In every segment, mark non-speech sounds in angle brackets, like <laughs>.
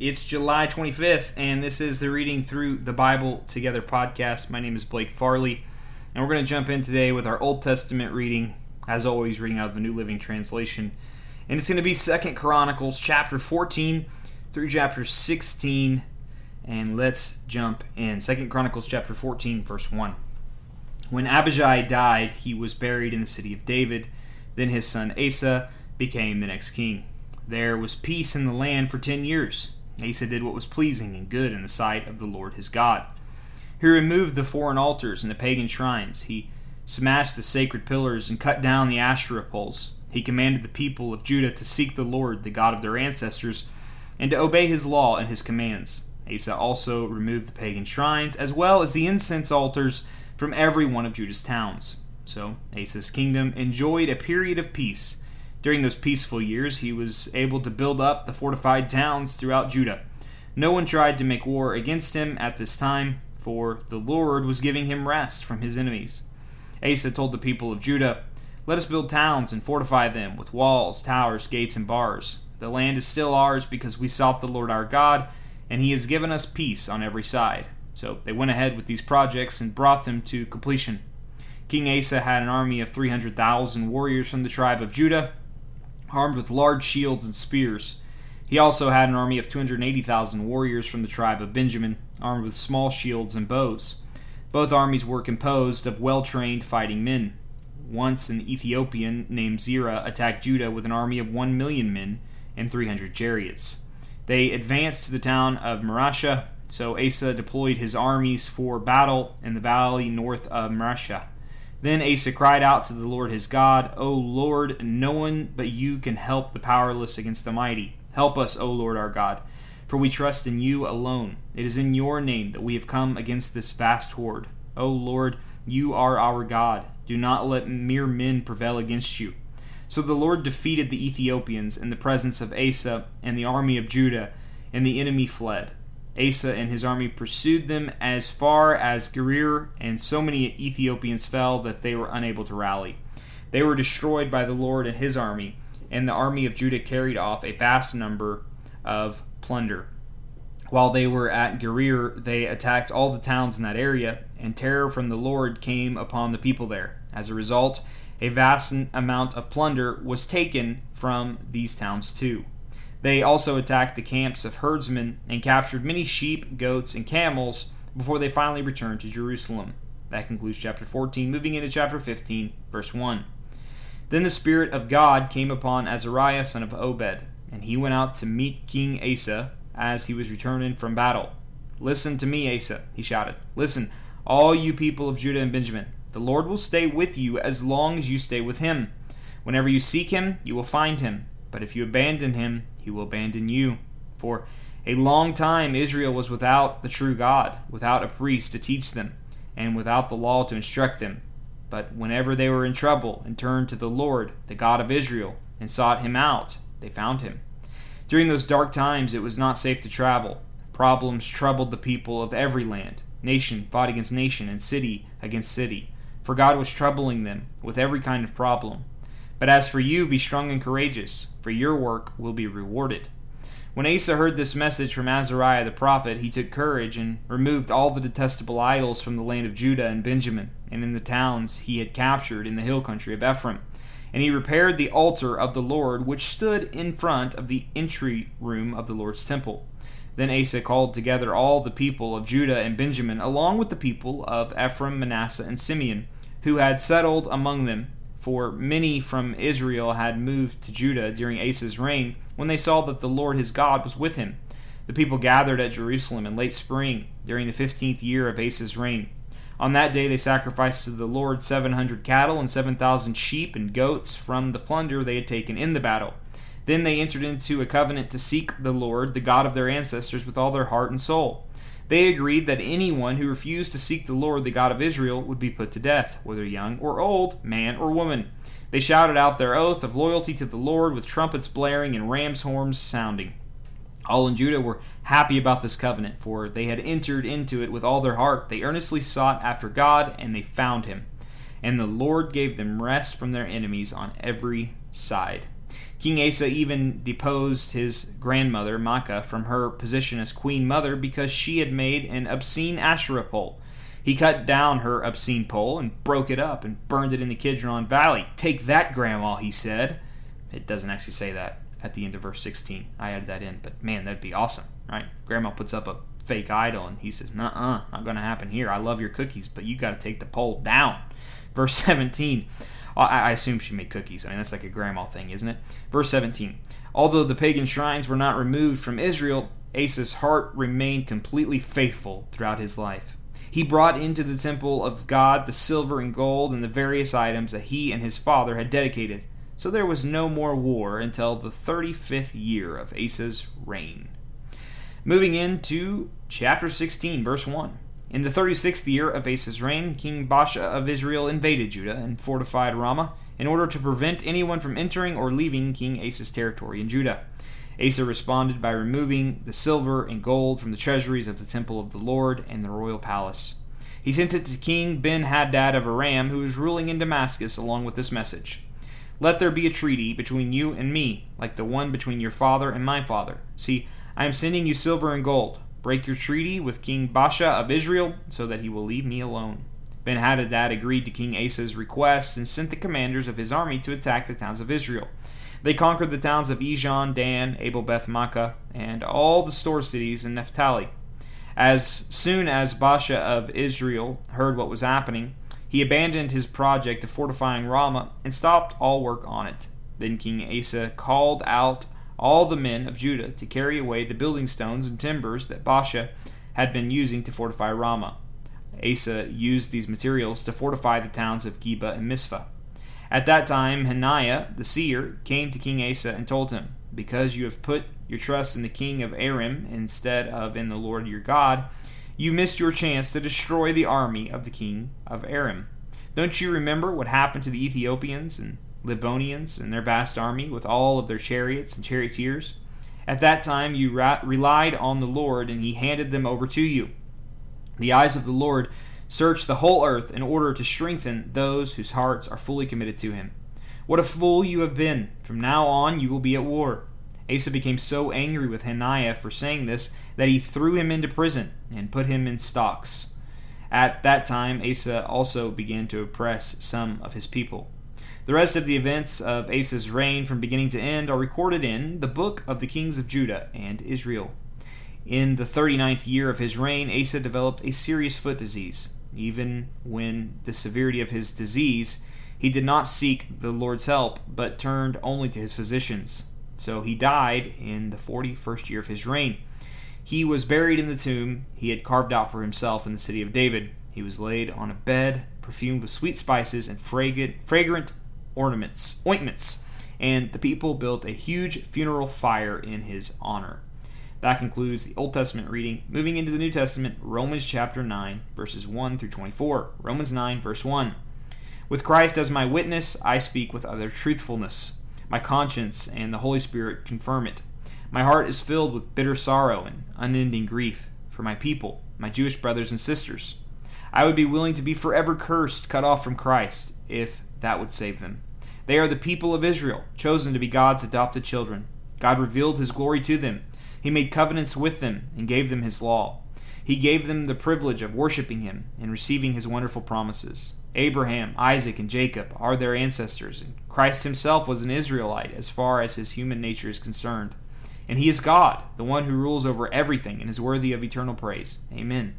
It's July 25th, and this is the Reading Through the Bible Together podcast. My name is Blake Farley, and we're going to jump in today with our Old Testament reading, as always, reading out of the New Living Translation. And it's going to be Second Chronicles chapter 14 through chapter 16. And let's jump in. Second Chronicles chapter 14, verse 1. When Abijah died, he was buried in the city of David. Then his son Asa became the next king. There was peace in the land for ten years. Asa did what was pleasing and good in the sight of the Lord his God. He removed the foreign altars and the pagan shrines. He smashed the sacred pillars and cut down the Asherah poles. He commanded the people of Judah to seek the Lord, the God of their ancestors, and to obey his law and his commands. Asa also removed the pagan shrines as well as the incense altars from every one of Judah's towns. So Asa's kingdom enjoyed a period of peace during those peaceful years, he was able to build up the fortified towns throughout Judah. No one tried to make war against him at this time, for the Lord was giving him rest from his enemies. Asa told the people of Judah, Let us build towns and fortify them with walls, towers, gates, and bars. The land is still ours because we sought the Lord our God, and he has given us peace on every side. So they went ahead with these projects and brought them to completion. King Asa had an army of 300,000 warriors from the tribe of Judah armed with large shields and spears. He also had an army of 280,000 warriors from the tribe of Benjamin, armed with small shields and bows. Both armies were composed of well trained fighting men. Once an Ethiopian named Zerah attacked Judah with an army of 1 million men and 300 chariots. They advanced to the town of Mareshah, so Asa deployed his armies for battle in the valley north of Mareshah. Then Asa cried out to the Lord his God, O Lord, no one but you can help the powerless against the mighty. Help us, O Lord our God, for we trust in you alone. It is in your name that we have come against this vast horde. O Lord, you are our God. Do not let mere men prevail against you. So the Lord defeated the Ethiopians in the presence of Asa and the army of Judah, and the enemy fled. Asa and his army pursued them as far as Gerar, and so many Ethiopians fell that they were unable to rally. They were destroyed by the Lord and his army, and the army of Judah carried off a vast number of plunder. While they were at Gerar, they attacked all the towns in that area, and terror from the Lord came upon the people there. As a result, a vast amount of plunder was taken from these towns too. They also attacked the camps of herdsmen and captured many sheep, goats, and camels before they finally returned to Jerusalem. That concludes chapter 14. Moving into chapter 15, verse 1. Then the Spirit of God came upon Azariah, son of Obed, and he went out to meet King Asa as he was returning from battle. Listen to me, Asa, he shouted. Listen, all you people of Judah and Benjamin. The Lord will stay with you as long as you stay with him. Whenever you seek him, you will find him. But if you abandon him, he will abandon you. For a long time Israel was without the true God, without a priest to teach them, and without the law to instruct them. But whenever they were in trouble and turned to the Lord, the God of Israel, and sought him out, they found him. During those dark times it was not safe to travel. Problems troubled the people of every land. Nation fought against nation, and city against city. For God was troubling them with every kind of problem. But as for you, be strong and courageous, for your work will be rewarded. When Asa heard this message from Azariah the prophet, he took courage and removed all the detestable idols from the land of Judah and Benjamin, and in the towns he had captured in the hill country of Ephraim. And he repaired the altar of the Lord, which stood in front of the entry room of the Lord's temple. Then Asa called together all the people of Judah and Benjamin, along with the people of Ephraim, Manasseh, and Simeon, who had settled among them for many from Israel had moved to Judah during Asa's reign when they saw that the Lord his God was with him. The people gathered at Jerusalem in late spring during the fifteenth year of Asa's reign. On that day they sacrificed to the Lord seven hundred cattle and seven thousand sheep and goats from the plunder they had taken in the battle. Then they entered into a covenant to seek the Lord, the God of their ancestors, with all their heart and soul. They agreed that anyone who refused to seek the Lord, the God of Israel, would be put to death, whether young or old, man or woman. They shouted out their oath of loyalty to the Lord with trumpets blaring and ram's horns sounding. All in Judah were happy about this covenant, for they had entered into it with all their heart. They earnestly sought after God, and they found him. And the Lord gave them rest from their enemies on every side. King Asa even deposed his grandmother, Maacah, from her position as queen mother because she had made an obscene Asherah pole. He cut down her obscene pole and broke it up and burned it in the Kidron Valley. Take that, Grandma, he said. It doesn't actually say that at the end of verse 16. I added that in, but man, that'd be awesome, right? Grandma puts up a fake idol and he says, Nuh uh, not going to happen here. I love your cookies, but you got to take the pole down. Verse <laughs> 17. I assume she made cookies. I mean, that's like a grandma thing, isn't it? Verse 17. Although the pagan shrines were not removed from Israel, Asa's heart remained completely faithful throughout his life. He brought into the temple of God the silver and gold and the various items that he and his father had dedicated. So there was no more war until the 35th year of Asa's reign. Moving into chapter 16, verse 1. In the 36th year of Asa's reign, King Baasha of Israel invaded Judah and fortified Ramah in order to prevent anyone from entering or leaving King Asa's territory in Judah. Asa responded by removing the silver and gold from the treasuries of the temple of the Lord and the royal palace. He sent it to King Ben Hadad of Aram, who was ruling in Damascus, along with this message Let there be a treaty between you and me, like the one between your father and my father. See, I am sending you silver and gold. Break your treaty with King Baasha of Israel, so that he will leave me alone. Ben Hadad agreed to King Asa's request and sent the commanders of his army to attack the towns of Israel. They conquered the towns of Ijon, Dan, Abel Beth Maacah, and all the store cities in Naphtali. As soon as Baasha of Israel heard what was happening, he abandoned his project of fortifying Ramah and stopped all work on it. Then King Asa called out all the men of Judah to carry away the building stones and timbers that Baasha had been using to fortify Ramah. Asa used these materials to fortify the towns of Geba and Mizpah. At that time, Hananiah, the seer, came to King Asa and told him, Because you have put your trust in the king of Aram instead of in the Lord your God, you missed your chance to destroy the army of the king of Aram. Don't you remember what happened to the Ethiopians and Libynians and their vast army with all of their chariots and charioteers. At that time you ra- relied on the Lord, and he handed them over to you. The eyes of the Lord search the whole earth in order to strengthen those whose hearts are fully committed to him. What a fool you have been! From now on you will be at war. Asa became so angry with Hananiah for saying this that he threw him into prison and put him in stocks. At that time, Asa also began to oppress some of his people. The rest of the events of Asa's reign from beginning to end are recorded in the book of the kings of Judah and Israel. In the 39th year of his reign, Asa developed a serious foot disease. Even when the severity of his disease, he did not seek the Lord's help, but turned only to his physicians. So he died in the 41st year of his reign. He was buried in the tomb he had carved out for himself in the city of David. He was laid on a bed perfumed with sweet spices and fragrant, fragrant ornaments, ointments, and the people built a huge funeral fire in his honor. That concludes the Old Testament reading. Moving into the New Testament, Romans chapter 9, verses 1 through 24. Romans 9, verse 1. With Christ as my witness, I speak with utter truthfulness. My conscience and the Holy Spirit confirm it. My heart is filled with bitter sorrow and unending grief for my people, my Jewish brothers and sisters. I would be willing to be forever cursed, cut off from Christ, if that would save them. They are the people of Israel, chosen to be God's adopted children. God revealed his glory to them. He made covenants with them and gave them his law. He gave them the privilege of worshiping him and receiving his wonderful promises. Abraham, Isaac, and Jacob are their ancestors, and Christ himself was an Israelite as far as his human nature is concerned. And he is God, the one who rules over everything and is worthy of eternal praise. Amen.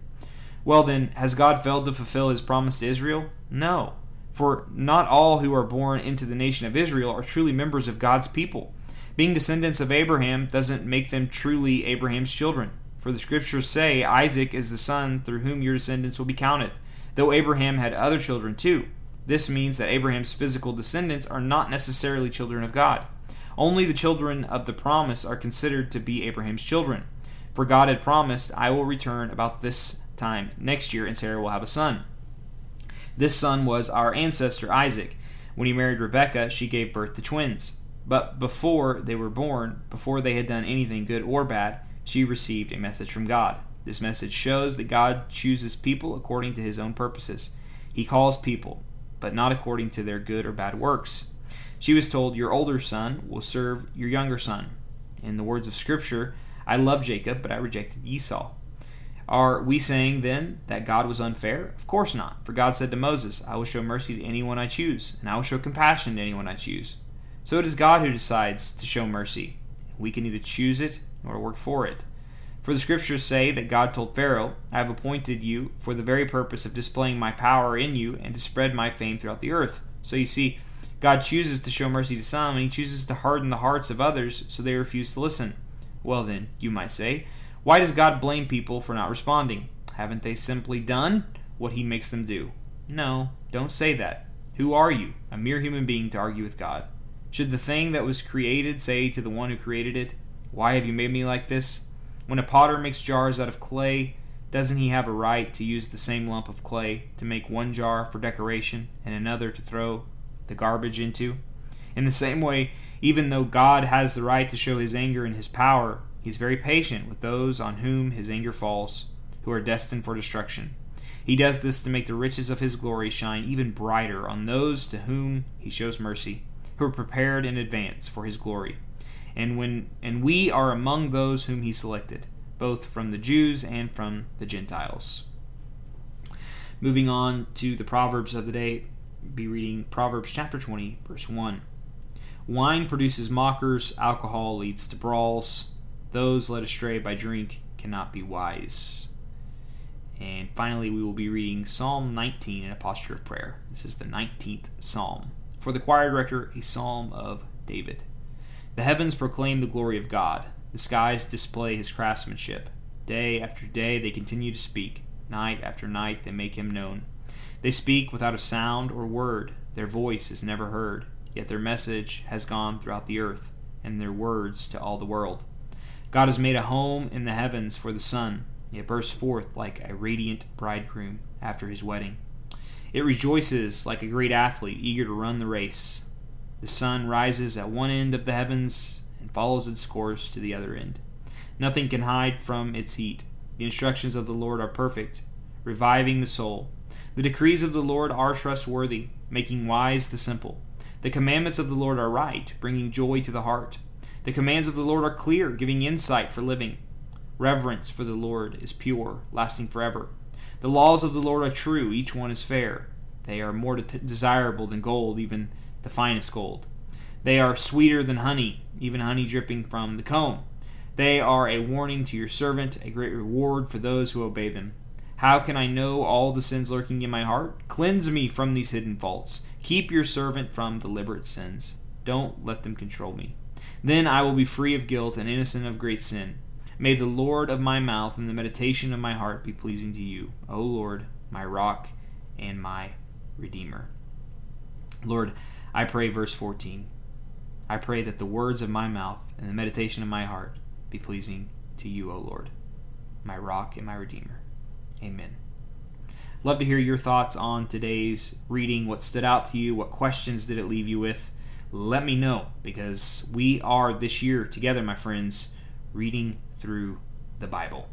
Well, then, has God failed to fulfill his promise to Israel? No. For not all who are born into the nation of Israel are truly members of God's people. Being descendants of Abraham doesn't make them truly Abraham's children. For the scriptures say, Isaac is the son through whom your descendants will be counted, though Abraham had other children too. This means that Abraham's physical descendants are not necessarily children of God. Only the children of the promise are considered to be Abraham's children. For God had promised, I will return about this time next year, and Sarah will have a son. This son was our ancestor Isaac. When he married Rebekah, she gave birth to twins. But before they were born, before they had done anything good or bad, she received a message from God. This message shows that God chooses people according to his own purposes. He calls people, but not according to their good or bad works. She was told, Your older son will serve your younger son. In the words of Scripture, I love Jacob, but I rejected Esau. Are we saying then that God was unfair? Of course not. For God said to Moses, I will show mercy to anyone I choose, and I will show compassion to anyone I choose. So it is God who decides to show mercy. We can neither choose it nor work for it. For the scriptures say that God told Pharaoh, I have appointed you for the very purpose of displaying my power in you and to spread my fame throughout the earth. So you see, God chooses to show mercy to some, and he chooses to harden the hearts of others so they refuse to listen. Well, then, you might say, why does God blame people for not responding? Haven't they simply done what he makes them do? No, don't say that. Who are you, a mere human being, to argue with God? Should the thing that was created say to the one who created it, Why have you made me like this? When a potter makes jars out of clay, doesn't he have a right to use the same lump of clay to make one jar for decoration and another to throw the garbage into. In the same way, even though God has the right to show his anger and his power, he is very patient with those on whom his anger falls, who are destined for destruction. He does this to make the riches of his glory shine even brighter on those to whom he shows mercy, who are prepared in advance for his glory. And when and we are among those whom he selected, both from the Jews and from the Gentiles. Moving on to the proverbs of the day, be reading Proverbs chapter 20, verse 1. Wine produces mockers, alcohol leads to brawls. Those led astray by drink cannot be wise. And finally, we will be reading Psalm 19 in a posture of prayer. This is the 19th Psalm. For the choir director, a psalm of David. The heavens proclaim the glory of God, the skies display his craftsmanship. Day after day they continue to speak, night after night they make him known. They speak without a sound or word, their voice is never heard, yet their message has gone throughout the earth, and their words to all the world. God has made a home in the heavens for the sun, it bursts forth like a radiant bridegroom after his wedding. It rejoices like a great athlete eager to run the race. The sun rises at one end of the heavens and follows its course to the other end. Nothing can hide from its heat. The instructions of the Lord are perfect, reviving the soul. The decrees of the Lord are trustworthy, making wise the simple. The commandments of the Lord are right, bringing joy to the heart. The commands of the Lord are clear, giving insight for living. Reverence for the Lord is pure, lasting forever. The laws of the Lord are true, each one is fair. They are more desirable than gold, even the finest gold. They are sweeter than honey, even honey dripping from the comb. They are a warning to your servant, a great reward for those who obey them. How can I know all the sins lurking in my heart? Cleanse me from these hidden faults. Keep your servant from deliberate sins. Don't let them control me. Then I will be free of guilt and innocent of great sin. May the Lord of my mouth and the meditation of my heart be pleasing to you, O Lord, my rock and my redeemer. Lord, I pray, verse 14. I pray that the words of my mouth and the meditation of my heart be pleasing to you, O Lord, my rock and my redeemer. Amen. Love to hear your thoughts on today's reading. What stood out to you? What questions did it leave you with? Let me know because we are this year together, my friends, reading through the Bible.